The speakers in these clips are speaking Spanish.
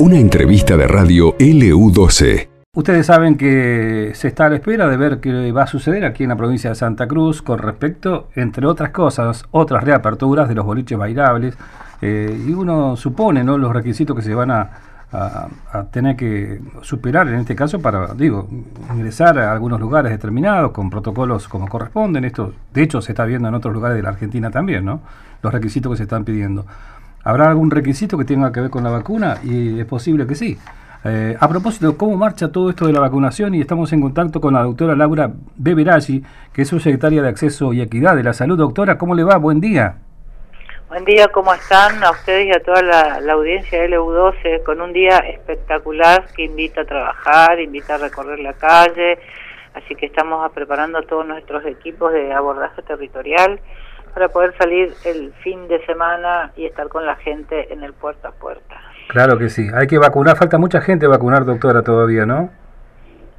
Una entrevista de radio LU12. Ustedes saben que se está a la espera de ver qué va a suceder aquí en la provincia de Santa Cruz con respecto, entre otras cosas, otras reaperturas de los boliches bailables. Eh, y uno supone ¿no? los requisitos que se van a, tener que superar en este caso para, digo, ingresar a algunos lugares determinados con protocolos como corresponden. Esto, de hecho, se está viendo en otros lugares de la Argentina también, ¿no? Los requisitos que se están pidiendo. ¿Habrá algún requisito que tenga que ver con la vacuna? Y es posible que sí. Eh, a propósito, ¿cómo marcha todo esto de la vacunación? Y estamos en contacto con la doctora Laura Beberaggi, que es subsecretaria de Acceso y Equidad de la Salud. Doctora, ¿cómo le va? Buen día. Buen día, ¿cómo están? A ustedes y a toda la, audiencia de LU12, con un día espectacular que invita a trabajar, invita a recorrer la calle, así que estamos preparando a todos nuestros equipos de abordaje territorial para poder salir el fin de semana y estar con la gente en el puerta a puerta. Claro que sí, hay que vacunar, falta mucha gente vacunar, doctora, todavía, ¿no?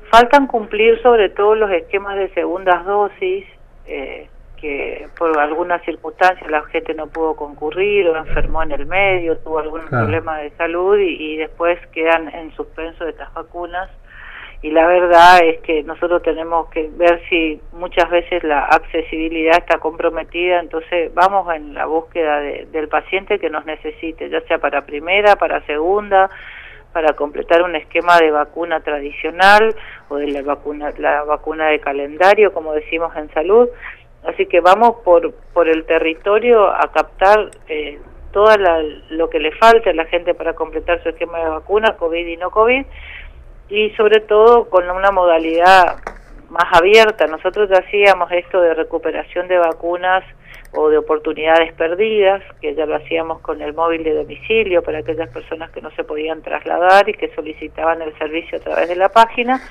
Faltan cumplir sobre todo los esquemas de segundas dosis, eh, que por alguna circunstancia la gente no pudo concurrir o enfermó en el medio, tuvo algún problema de salud y, y después quedan en suspenso de estas vacunas y la verdad es que nosotros tenemos que ver si muchas veces la accesibilidad está comprometida, entonces vamos en la búsqueda del paciente que nos necesite, ya sea para primera, para segunda, para completar un esquema de vacuna tradicional o de la vacuna, la vacuna de calendario, como decimos en salud. Así que vamos por, por el territorio a captar eh, todo lo que le falta a la gente para completar su esquema de vacuna, COVID y no COVID y sobre todo con una modalidad más abierta. Nosotros hacíamos esto de recuperación de vacunas o de oportunidades perdidas, que ya lo hacíamos con el móvil de domicilio para aquellas personas que no se podían trasladar y que solicitaban el servicio a través de la página,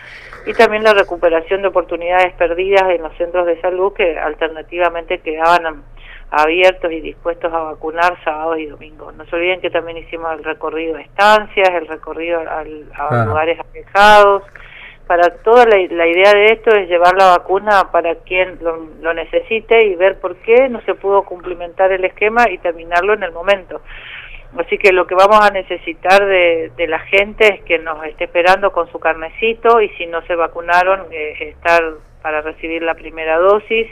y también la recuperación de oportunidades perdidas en los centros de salud que alternativamente quedaban abiertos y dispuestos a vacunar sábados y domingos. No se olviden que también hicimos el recorrido de estancias, el recorrido a lugares alejados. Para toda la, idea de esto es llevar la vacuna para quien lo, necesite y ver por qué no se pudo cumplimentar el esquema y terminarlo en el momento. Así que lo que vamos a necesitar de, la gente es que nos esté esperando con su carnecito y si no se vacunaron, eh, estar para recibir la primera dosis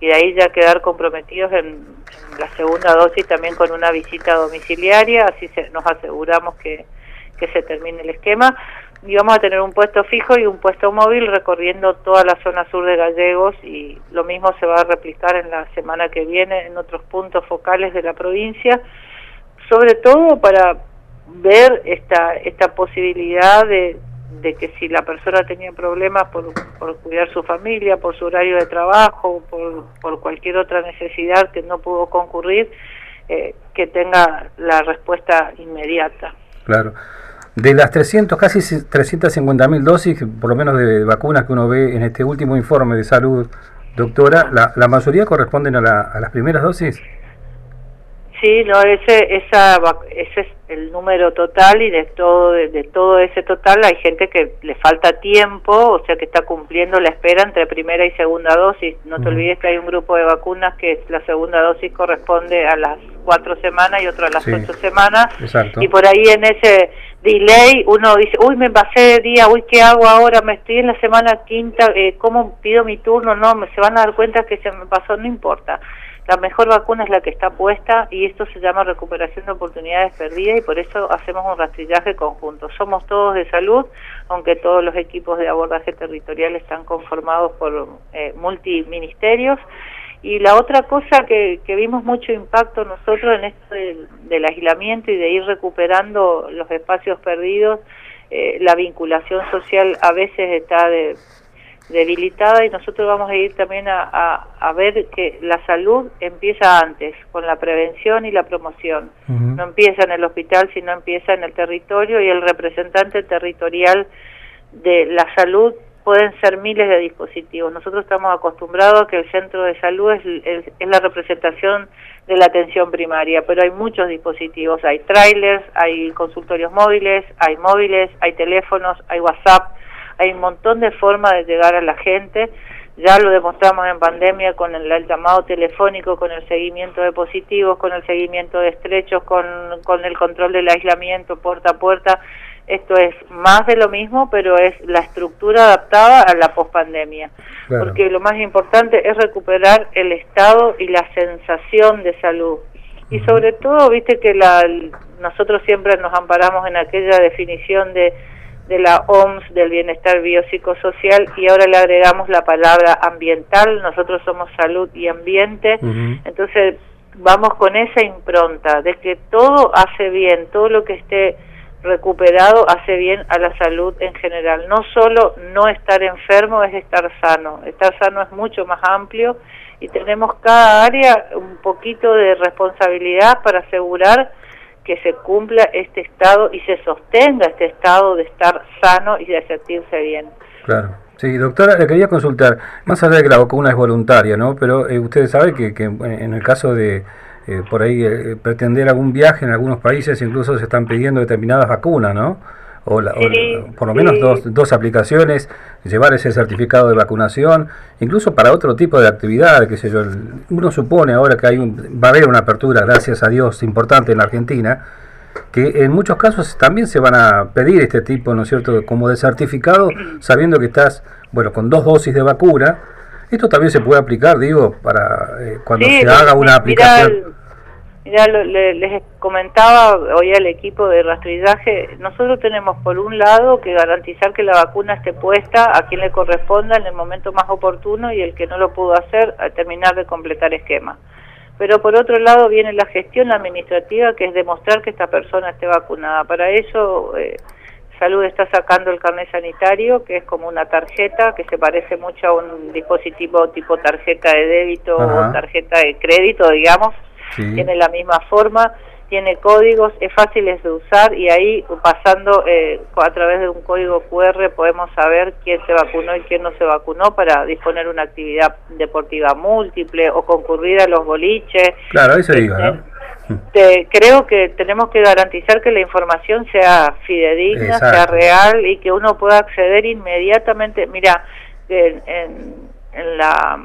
y de ahí ya quedar comprometidos en, la segunda dosis también con una visita domiciliaria, así se, nos aseguramos que, que se termine el esquema. Y vamos a tener un puesto fijo y un puesto móvil recorriendo toda la zona sur de Gallegos y lo mismo se va a replicar en la semana que viene en otros puntos focales de la provincia, sobre todo para ver esta, esta posibilidad de, de que si la persona tenía problemas por, por cuidar su familia, por su horario de trabajo, por, por cualquier otra necesidad que no pudo concurrir, eh, que tenga la respuesta inmediata. Claro. De las 300, casi 350 mil dosis, por lo menos de vacunas que uno ve en este último informe de salud, doctora, ¿la, la mayoría corresponden a, la, a las primeras dosis? Sí, no, ese, esa, ese es el número total y de todo, de, todo ese total hay gente que le falta tiempo, o sea que está cumpliendo la espera entre primera y segunda dosis. No te olvides que hay un grupo de vacunas que la segunda dosis corresponde a las cuatro semanas y otro a las ocho semanas. Y por ahí en ese delay uno dice, uy, me pasé de día, uy, ¿qué hago ahora? Me estoy en la semana quinta, eh, ¿cómo pido mi turno? No, se van a dar cuenta que se me pasó, no importa la mejor vacuna es la que está puesta y esto se llama recuperación de oportunidades perdidas y por eso hacemos un rastrillaje conjunto. Somos todos de salud, aunque todos los equipos de abordaje territorial están conformados por eh, multiministerios. Y la otra cosa que, vimos mucho impacto nosotros en esto del, aislamiento y de ir recuperando los espacios perdidos, eh, la vinculación social a veces está de, debilitada y nosotros vamos a ir también a, a, ver que la salud empieza antes, con la prevención y la promoción. No empieza en el hospital, sino empieza en el territorio y el representante territorial de la salud pueden ser miles de dispositivos. Nosotros estamos acostumbrados a que el centro de salud es, es, la representación de la atención primaria, pero hay muchos dispositivos, hay trailers, hay consultorios móviles, hay móviles, hay teléfonos, hay WhatsApp, hay un montón de formas de llegar a la gente, ya lo demostramos en pandemia con el, llamado telefónico, con el seguimiento de positivos, con el seguimiento de estrechos, con, con el control del aislamiento puerta a puerta. Esto es más de lo mismo, pero es la estructura adaptada a la pospandemia. Porque lo más importante es recuperar el estado y la sensación de salud. Y sobre todo, viste que la, nosotros siempre nos amparamos en aquella definición de de la OMS del bienestar biopsicosocial y ahora le agregamos la palabra ambiental, nosotros somos salud y ambiente, entonces vamos con esa impronta de que todo hace bien, todo lo que esté recuperado hace bien a la salud en general. No solo no estar enfermo es estar sano, estar sano es mucho más amplio y tenemos cada área un poquito de responsabilidad para asegurar que se cumpla este estado y se sostenga este estado de estar sano y de sentirse bien. Claro. Sí, doctora, le quería consultar, más allá de que la vacuna es voluntaria, ¿no? Pero eh, usted sabe que, que, en el caso de eh, por ahí eh, pretender algún viaje en algunos países incluso se están pidiendo determinadas vacunas, ¿no? O, por lo menos dos, dos aplicaciones, llevar ese certificado de vacunación, incluso para otro tipo de actividad, qué sé yo. Uno supone ahora que hay un, va a haber una apertura, gracias a Dios, importante en la Argentina, que en muchos casos también se van a pedir este tipo, ¿no es cierto?, como de certificado, sabiendo que estás, bueno, con dos dosis de vacuna. Esto también se puede aplicar, digo, para eh, cuando se haga una aplicación. Ya les comentaba hoy al equipo de rastrillaje, nosotros tenemos por un lado que garantizar que la vacuna esté puesta a quien le corresponda en el momento más oportuno y el que no lo pudo hacer a terminar de completar esquema. Pero por otro lado viene la gestión administrativa que es demostrar que esta persona esté vacunada. Para eso eh, Salud está sacando el carnet sanitario, que es como una tarjeta que se parece mucho a un dispositivo tipo tarjeta de débito o tarjeta de crédito, digamos tiene la misma forma, tiene códigos, es fácil de usar y ahí pasando eh, a través de un código QR podemos saber quién se vacunó y quién no se vacunó para disponer una actividad deportiva múltiple o concurrir a los boliches. Claro, eso digo, ¿no? creo que tenemos que garantizar que la información sea fidedigna, sea real y que uno pueda acceder inmediatamente. Mira, en, en la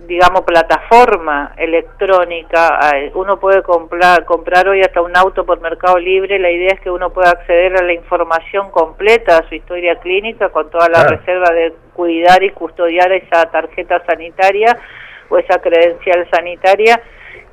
digamos, plataforma electrónica. Uno puede comprar, comprar hoy hasta un auto por Mercado Libre. La idea es que uno pueda acceder a la información completa de su historia clínica con toda la reserva de cuidar y custodiar esa tarjeta sanitaria o esa credencial sanitaria.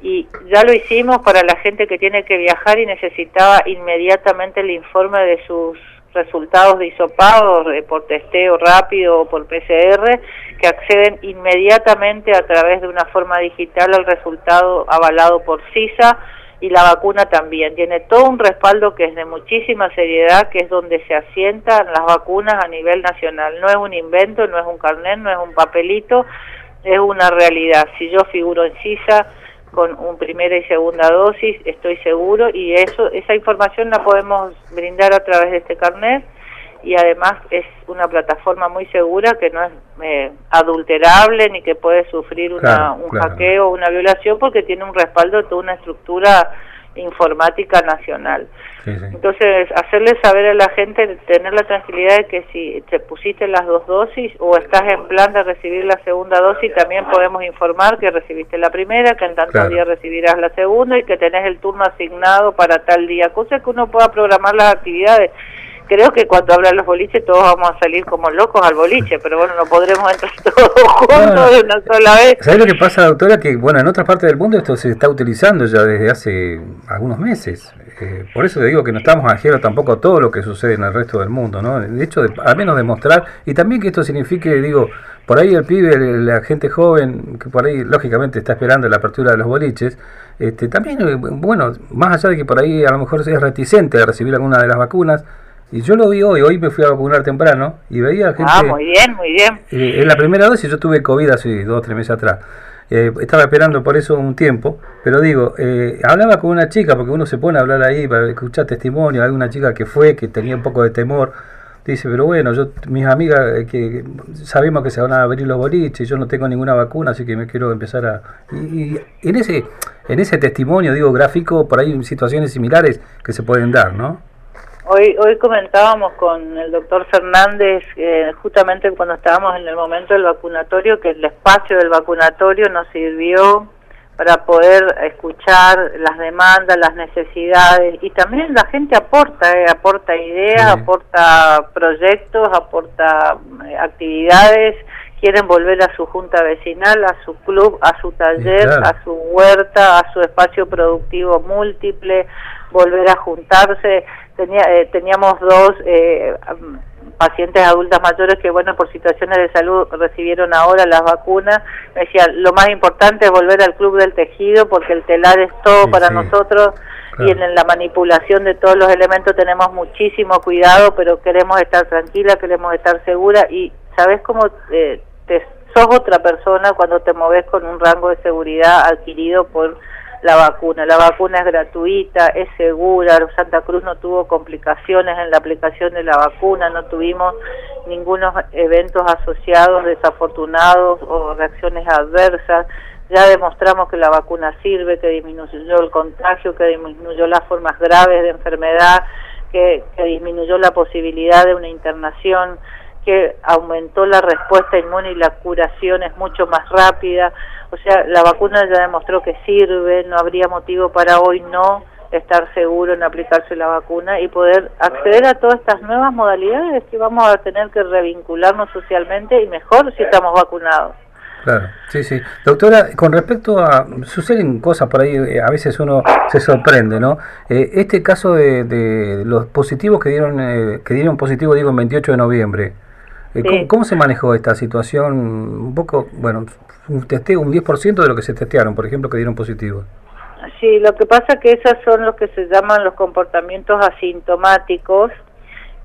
Y ya lo hicimos para la gente que tiene que viajar y necesitaba inmediatamente el informe de sus resultados de hisopado por testeo rápido o por PCR que acceden inmediatamente a través de una forma digital al resultado avalado por CISA y la vacuna también. Tiene todo un respaldo que es de muchísima seriedad, que es donde se asientan las vacunas a nivel nacional. No es un invento, no es un carnet, no es un papelito, es una realidad. Si yo figuro en CISA, con un primera y segunda dosis, estoy seguro, y eso esa información la podemos brindar a través de este carnet y además es una plataforma muy segura que no es eh, adulterable ni que puede sufrir una, un hackeo o una violación porque tiene un respaldo de toda una estructura informática nacional. Entonces, hacerle saber a la gente, tener la tranquilidad de que si te pusiste las dos dosis o estás en plan de recibir la segunda dosis, también podemos informar que recibiste la primera, que en tantos días recibirás la segunda y que tenés el turno asignado para tal día, cosa que uno pueda programar las actividades creo que cuando hablan los boliches todos vamos a salir como locos al boliche, pero bueno, no podremos entrar todos juntos de una sola vez. ¿Sabes lo que pasa, doctora? Que bueno, en otras partes del mundo esto se está utilizando ya desde hace algunos meses. Eh, por eso te digo que no estamos ajenos tampoco a todo lo que sucede en el resto del mundo, ¿no? De hecho, de, al menos demostrar, y también que esto signifique, digo, por ahí el pibe, la gente joven, que por ahí lógicamente está esperando la apertura de los boliches, este, también, eh, bueno, más allá de que por ahí a lo mejor es reticente a recibir alguna de las vacunas, y yo lo vi hoy, hoy me fui a vacunar temprano y veía gente... Ah, muy bien, muy bien. Eh, en la primera dosis yo tuve COVID hace dos o tres meses atrás. Eh, estaba esperando por eso un tiempo, pero digo, eh, hablaba con una chica, porque uno se pone a hablar ahí para escuchar testimonio, hay una chica que fue, que tenía un poco de temor, dice, pero bueno, yo mis amigas que sabemos que se van a abrir los boliches, yo no tengo ninguna vacuna, así que me quiero empezar a... Y, en ese en ese testimonio, digo, gráfico, por ahí situaciones similares que se pueden dar, ¿no? Hoy, hoy comentábamos con el doctor Fernández, eh, justamente cuando estábamos en el momento del vacunatorio, que el espacio del vacunatorio nos sirvió para poder escuchar las demandas, las necesidades y también la gente aporta, eh, aporta ideas, aporta proyectos, aporta eh, actividades, quieren volver a su junta vecinal, a su club, a su taller, a su huerta, a su espacio productivo múltiple, volver a juntarse. Tenía, eh, teníamos dos eh, pacientes adultas mayores que, bueno, por situaciones de salud recibieron ahora las vacunas. Me decían, lo más importante es volver al club del tejido porque el telar es todo para nosotros y en la manipulación de todos los elementos tenemos muchísimo cuidado, pero queremos estar tranquila, queremos estar segura y sabes cómo eh, te sos otra persona cuando te moves con un rango de seguridad adquirido por la vacuna. La vacuna es gratuita, es segura, Santa Cruz no tuvo complicaciones en la aplicación de la vacuna, no tuvimos ningunos eventos asociados desafortunados o reacciones adversas. Ya demostramos que la vacuna sirve, que disminuyó el contagio, que disminuyó las formas graves de enfermedad, que, que disminuyó la posibilidad de una internación que aumentó la respuesta inmune y la curación es mucho más rápida. O sea, la vacuna ya demostró que sirve, no habría motivo para hoy no estar seguro en aplicarse la vacuna y poder acceder a todas estas nuevas modalidades que vamos a tener que revincularnos socialmente y mejor si estamos vacunados. Claro, sí, sí. Doctora, con respecto a... Suceden cosas por ahí, eh, a veces uno se sorprende, ¿no? Eh, este caso de, de, los positivos que dieron, eh, que dieron positivo, digo, el 28 de noviembre, eh, ¿cómo, se manejó esta situación? Un poco, bueno, un testeo, un 10% de lo que se testearon, por ejemplo, que dieron positivo. Sí, lo que pasa que esos son los que se llaman los comportamientos asintomáticos,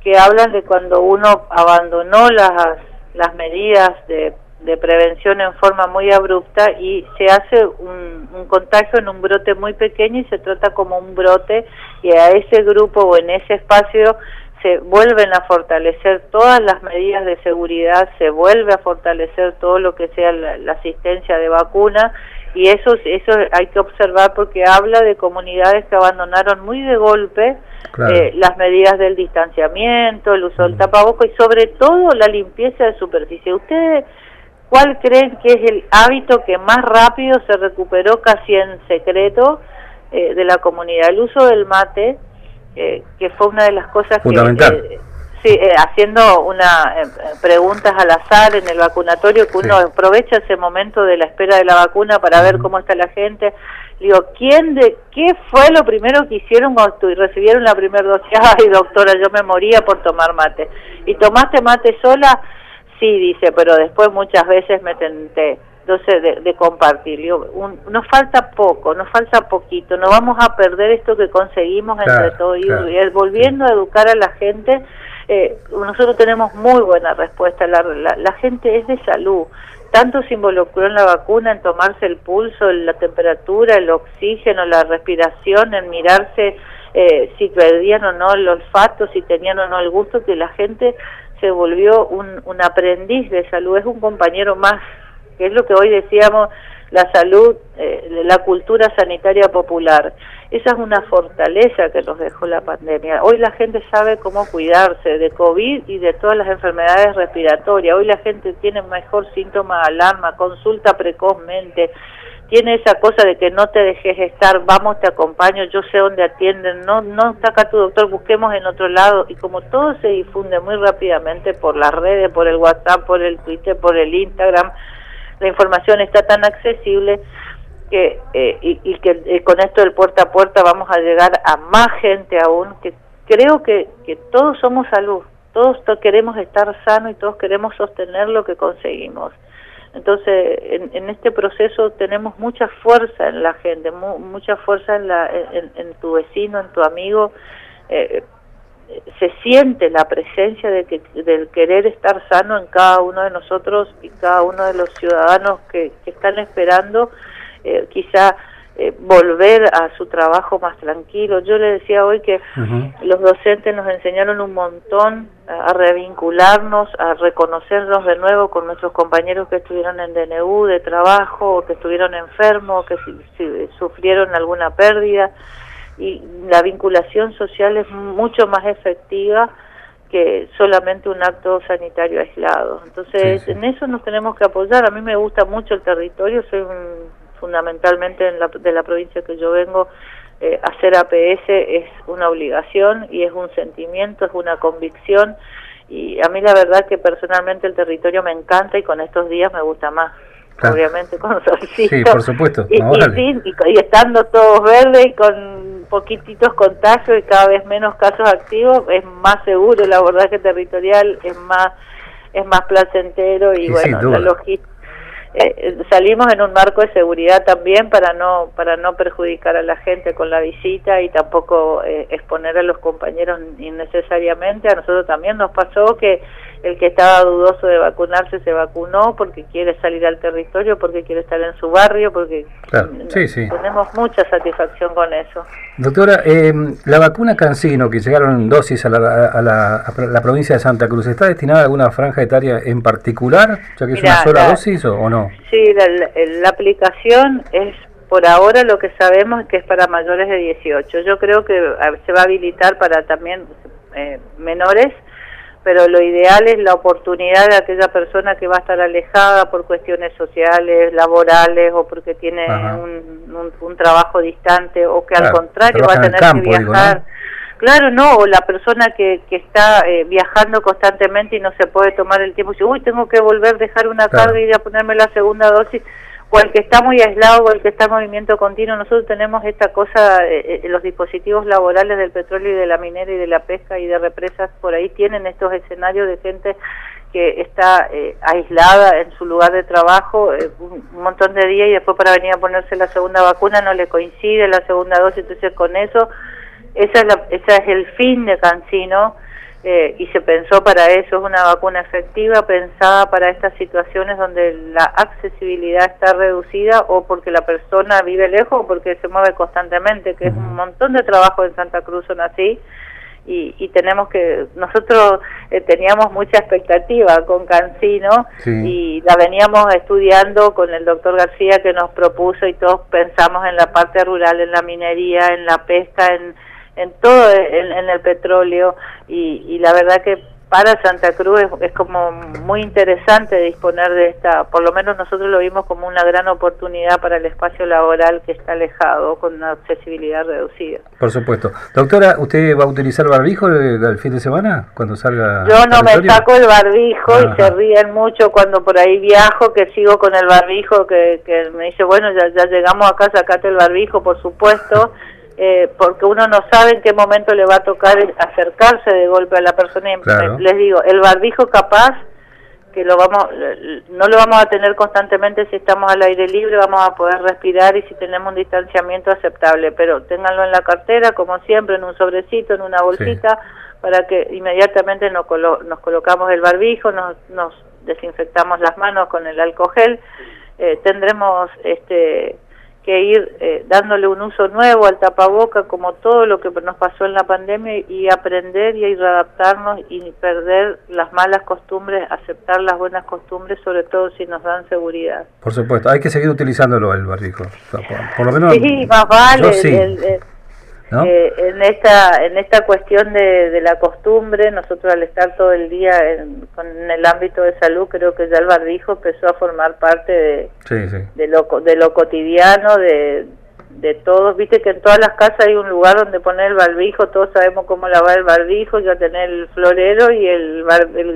que hablan de cuando uno abandonó las, las medidas de, de prevención en forma muy abrupta y se hace un, un, contagio en un brote muy pequeño y se trata como un brote y a ese grupo o en ese espacio se vuelven a fortalecer todas las medidas de seguridad, se vuelve a fortalecer todo lo que sea la, asistencia de vacuna y eso, eso hay que observar porque habla de comunidades que abandonaron muy de golpe eh, las medidas del distanciamiento, el uso del mm. tapaboco y sobre todo la limpieza de superficie. ¿Ustedes cuál creen que es el hábito que más rápido se recuperó casi en secreto eh, de la comunidad? El uso del mate que fue una de las cosas que... Eh, sí, eh, haciendo una eh, preguntas al azar en el vacunatorio, que uno aprovecha ese momento de la espera de la vacuna para ver cómo está la gente. Digo, ¿quién de qué fue lo primero que hicieron cuando recibieron la primera dosis? Ay, doctora, yo me moría por tomar mate. ¿Y tomaste mate sola? Sí, dice, pero después muchas veces me tenté entonces de, de compartir. nos falta poco, nos falta poquito, no vamos a perder esto que conseguimos entre todos. Y, volviendo a educar a la gente. Eh, nosotros tenemos muy buena respuesta, la, la, gente es de salud, tanto se involucró en la vacuna, en tomarse el pulso, la temperatura, el oxígeno, la respiración, en mirarse eh, si perdían o no el olfato, si tenían o no el gusto, que la gente se volvió un, un aprendiz de salud, es un compañero más que es lo que hoy decíamos, la salud, eh, la cultura sanitaria popular. Esa es una fortaleza que nos dejó la pandemia. Hoy la gente sabe cómo cuidarse de COVID y de todas las enfermedades respiratorias. Hoy la gente tiene mejor síntoma alarma, consulta precozmente, tiene esa cosa de que no te dejes estar, vamos, te acompaño, yo sé dónde atienden, no, no está acá tu doctor, busquemos en otro lado. Y como todo se difunde muy rápidamente por las redes, por el WhatsApp, por el Twitter, por el Instagram, la información está tan accesible que eh, y, que eh, con esto del puerta a puerta vamos a llegar a más gente aún que creo que, que todos somos salud. Todos queremos estar sanos y todos queremos sostener lo que conseguimos. Entonces en, en este proceso tenemos mucha fuerza en la gente mucha fuerza en, la, en, tu vecino en tu amigo eh, se siente la presencia de que, del querer estar sano en cada uno de nosotros y cada uno de los ciudadanos que, están esperando eh, quizá eh, volver a su trabajo más tranquilo. Yo le decía hoy que los docentes nos enseñaron un montón a, revincularnos, a reconocernos de nuevo con nuestros compañeros que estuvieron en DNU de trabajo o que estuvieron enfermos, que si, sufrieron alguna pérdida y la vinculación social es mucho más efectiva que solamente un acto sanitario aislado. Entonces, en eso nos tenemos que apoyar. A mí me gusta mucho el territorio, soy fundamentalmente en la, de la provincia que yo vengo, eh, hacer APS es una obligación y es un sentimiento, es una convicción y a mí la verdad que personalmente el territorio me encanta y con estos días me gusta más. Obviamente con solcito. Sí, por supuesto. Y, y, estando todos verdes y con poquititos contagios y cada vez menos casos activos, es más seguro el abordaje territorial, es más es más placentero y, bueno, la logística eh, salimos en un marco de seguridad también para no para no perjudicar a la gente con la visita y tampoco eh, exponer a los compañeros innecesariamente. A nosotros también nos pasó que el que estaba dudoso de vacunarse se vacunó porque quiere salir al territorio, porque quiere estar en su barrio, porque tenemos mucha satisfacción con eso. Doctora, eh, la vacuna Cancino, que llegaron dosis a la, a, la, provincia de Santa Cruz, ¿está destinada a alguna franja etaria en particular, ya que es una sola dosis o, no? Sí, la, aplicación es por ahora lo que sabemos es que es para mayores de 18. Yo creo que se va a habilitar para también eh, menores pero lo ideal es la oportunidad de aquella persona que va a estar alejada por cuestiones sociales, laborales o porque tiene un, un, trabajo distante o que al contrario va a tener que viajar. Claro, no, o la persona que, que está eh, viajando constantemente y no se puede tomar el tiempo dice, uy, tengo que volver dejar una carga y ir a ponerme la segunda dosis o que está muy aislado o que está en movimiento continuo. Nosotros tenemos esta cosa, eh, eh, los dispositivos laborales del petróleo y de la minera y de la pesca y de represas por ahí tienen estos escenarios de gente que está eh, aislada en su lugar de trabajo un, montón de días y después para venir a ponerse la segunda vacuna no le coincide la segunda dosis, entonces con eso, esa es, esa es el fin de Cancino eh, y se pensó para eso, es una vacuna efectiva pensada para estas situaciones donde la accesibilidad está reducida o porque la persona vive lejos o porque se mueve constantemente, que es un montón de trabajo en Santa Cruz son así. Y, y tenemos que, nosotros eh, teníamos mucha expectativa con Cancino y la veníamos estudiando con el doctor García que nos propuso y todos pensamos en la parte rural, en la minería, en la pesca, en, en todo en, el petróleo y, la verdad que para Santa Cruz es, como muy interesante disponer de esta, por lo menos nosotros lo vimos como una gran oportunidad para el espacio laboral que está alejado, con una accesibilidad reducida. Por supuesto. Doctora, ¿usted va a utilizar barbijo el, fin de semana cuando salga? Yo no me saco el barbijo y se ríen mucho cuando por ahí viajo, que sigo con el barbijo, que, que me dice, bueno, ya, ya llegamos acá, sacate el barbijo, por supuesto. Eh, porque uno no sabe en qué momento le va a tocar acercarse de golpe a la persona. Y Les digo, el barbijo capaz que lo vamos, no lo vamos a tener constantemente. Si estamos al aire libre, vamos a poder respirar y si tenemos un distanciamiento aceptable, pero ténganlo en la cartera, como siempre, en un sobrecito, en una bolsita, para que inmediatamente nos, nos colocamos el barbijo, nos, nos desinfectamos las manos con el alcohol gel, eh, tendremos este que ir eh, dándole un uso nuevo al tapaboca, como todo lo que nos pasó en la pandemia, y aprender y ir adaptarnos y perder las malas costumbres, aceptar las buenas costumbres, sobre todo si nos dan seguridad. Por supuesto, hay que seguir utilizándolo el barbijo. Por, lo menos. Sí, más vale. Eh, en esta en esta cuestión de, la costumbre, nosotros al estar todo el día en, con, el ámbito de salud, creo que ya el barbijo empezó a formar parte de, de, lo, de lo cotidiano, de, de todos. Viste que en todas las casas hay un lugar donde poner el barbijo, todos sabemos cómo lavar el barbijo, ya tener el florero y el,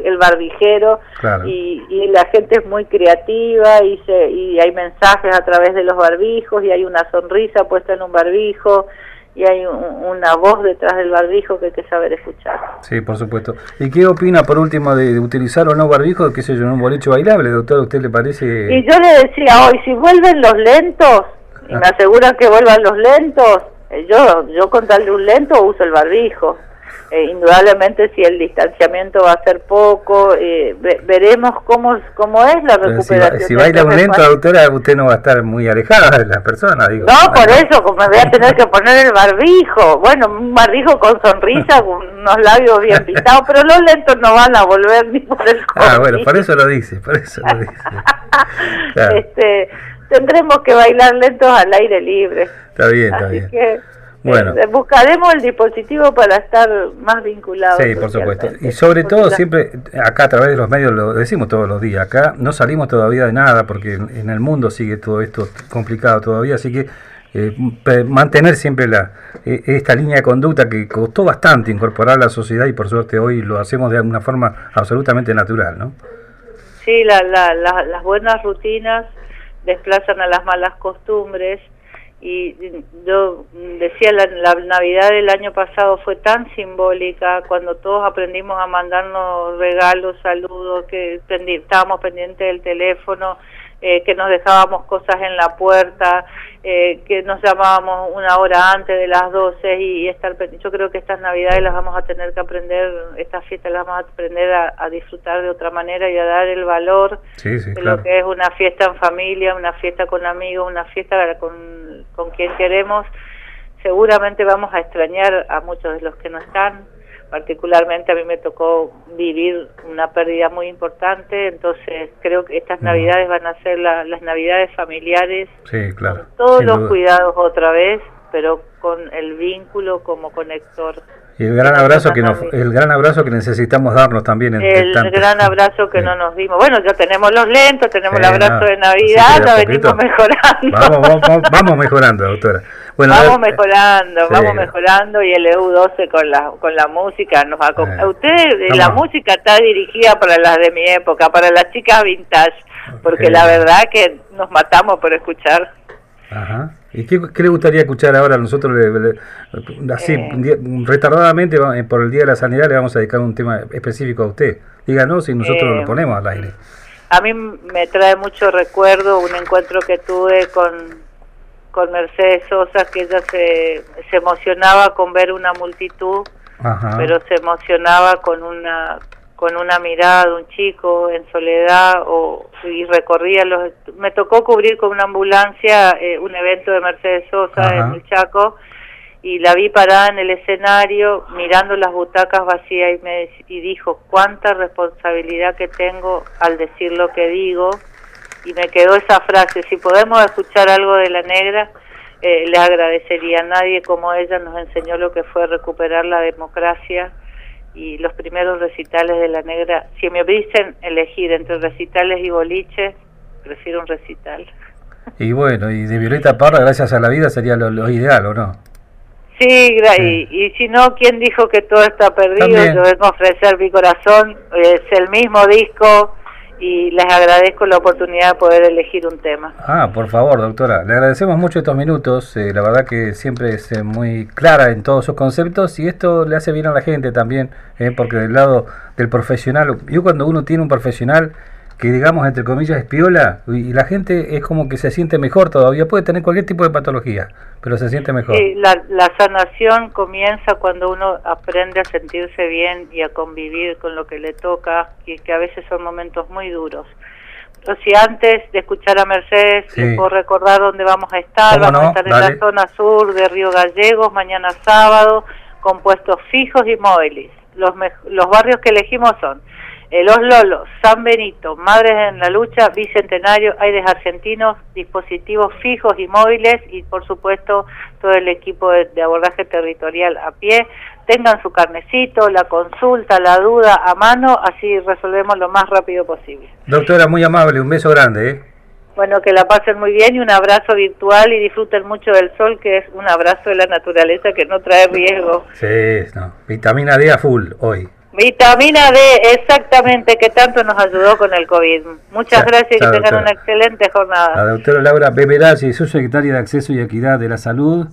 el, barbijero, y, y, la gente es muy creativa y, se, y hay mensajes a través de los barbijos y hay una sonrisa puesta en un barbijo y hay una voz detrás del barbijo que hay que saber escuchar. Sí, por supuesto. ¿Y qué opina, por último, de, utilizar o no barbijo, qué sé yo, en un boliche bailable, doctor? ¿A usted le parece...? Y yo le decía hoy, si vuelven los lentos, y me ah. aseguran que vuelvan los lentos, eh, yo, yo con tal de un lento uso el barbijo. Eh, indudablemente si el distanciamiento va a ser poco, eh, veremos cómo, cómo es la recuperación. Si, baila un lento, doctora, usted no va a estar muy alejada de las personas. Digo. No, por eso, como voy a tener que poner el barbijo. Bueno, un barbijo con sonrisa, con unos labios bien pintados, pero los lentos no van a volver ni por el Ah, bueno, por eso lo dice, por eso lo dice. este, tendremos que bailar lentos al aire libre. Está bien, está bien. Bueno. Eh, buscaremos el dispositivo para estar más vinculados. Sí, por supuesto. Y sobre todo, siempre, acá a través de los medios lo decimos todos los días, acá no salimos todavía de nada porque en el mundo sigue todo esto complicado todavía, así que eh, mantener siempre la, eh, esta línea de conducta que costó bastante incorporar a la sociedad y por suerte hoy lo hacemos de una forma absolutamente natural, ¿no? Sí, la, la, las buenas rutinas desplazan a las malas costumbres y yo decía la, la, Navidad del año pasado fue tan simbólica cuando todos aprendimos a mandarnos regalos, saludos, que estábamos pendientes del teléfono, eh, que nos dejábamos cosas en la puerta, eh, que nos llamábamos una hora antes de las 12 y, estar yo creo que estas navidades las vamos a tener que aprender estas fiestas las vamos a aprender a, disfrutar de otra manera y a dar el valor de lo que es una fiesta en familia una fiesta con amigos una fiesta con, con quien queremos. Seguramente vamos a extrañar a muchos de los que no están particularmente a mí me tocó vivir una pérdida muy importante, entonces creo que estas navidades van a ser las navidades familiares, sí, claro, con todos los cuidados otra vez, pero con el vínculo como conector. Y el gran abrazo que nos, el gran abrazo que necesitamos darnos también. el gran abrazo que no nos dimos. Bueno, ya tenemos los lentos, tenemos el abrazo de Navidad, ya venimos mejorando. Vamos, vamos, mejorando, doctora. Bueno, vamos mejorando, vamos mejorando y el EU12 con la con la música nos acompaña. Usted, la música está dirigida para las de mi época, para las chicas vintage, porque la verdad que nos matamos por escuchar. Ajá. ¿Y qué, le gustaría escuchar ahora? Nosotros, así, eh. retardadamente, eh, por el Día de la Sanidad, le vamos a dedicar un tema específico a usted. Díganos si nosotros lo eh. ponemos al aire. A mí me trae mucho recuerdo un encuentro que tuve con, con Mercedes Sosa, que ella se, se emocionaba con ver una multitud, pero se emocionaba con una con una mirada de un chico en soledad o y recorría los me tocó cubrir con una ambulancia eh, un evento de Mercedes Sosa en el Chaco y la vi parada en el escenario mirando las butacas vacías y me y dijo cuánta responsabilidad que tengo al decir lo que digo y me quedó esa frase si podemos escuchar algo de la negra eh, le agradecería nadie como ella nos enseñó lo que fue recuperar la democracia y los primeros recitales de la negra, si me dicen elegir entre recitales y boliches, prefiero un recital. Y bueno, y de Violeta Parra, gracias a la vida, sería lo, ideal, ¿o no? Sí, Y, si no, ¿quién dijo que todo está perdido? Yo vengo a ofrecer mi corazón, es el mismo disco, y les agradezco la oportunidad de poder elegir un tema. Ah, por favor, doctora. Le agradecemos mucho estos minutos. Eh, la verdad que siempre es eh, muy clara en todos sus conceptos y esto le hace bien a la gente también, eh, porque del lado del profesional, yo cuando uno tiene un profesional que digamos entre comillas es piola y la gente es como que se siente mejor todavía, puede tener cualquier tipo de patología, pero se siente mejor. Sí, la, la sanación comienza cuando uno aprende a sentirse bien y a convivir con lo que le toca, y que a veces son momentos muy duros. Pero si antes de escuchar a Mercedes, puedo recordar dónde vamos a estar, vamos a estar en la zona sur de Río Gallegos, mañana sábado, con puestos fijos y móviles. Los, los barrios que elegimos son los Lolos, San Benito, Madres en la Lucha, Bicentenario, Aires Argentinos, dispositivos fijos y móviles y por supuesto todo el equipo de, abordaje territorial a pie. Tengan su carnecito, la consulta, la duda a mano, así resolvemos lo más rápido posible. Doctora, muy amable, un beso grande. ¿eh? Bueno, que la pasen muy bien y un abrazo virtual y disfruten mucho del sol, que es un abrazo de la naturaleza que no trae riesgo. Sí, no. vitamina D a full hoy. Vitamina D, exactamente, que tanto nos ayudó con el COVID. Muchas gracias y que tengan una excelente jornada. La doctora Laura Beberazzi, su secretaria de Acceso y Equidad de la Salud.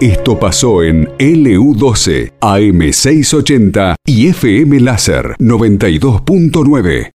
Esto pasó en LU12, AM680 y FM Láser 92.9.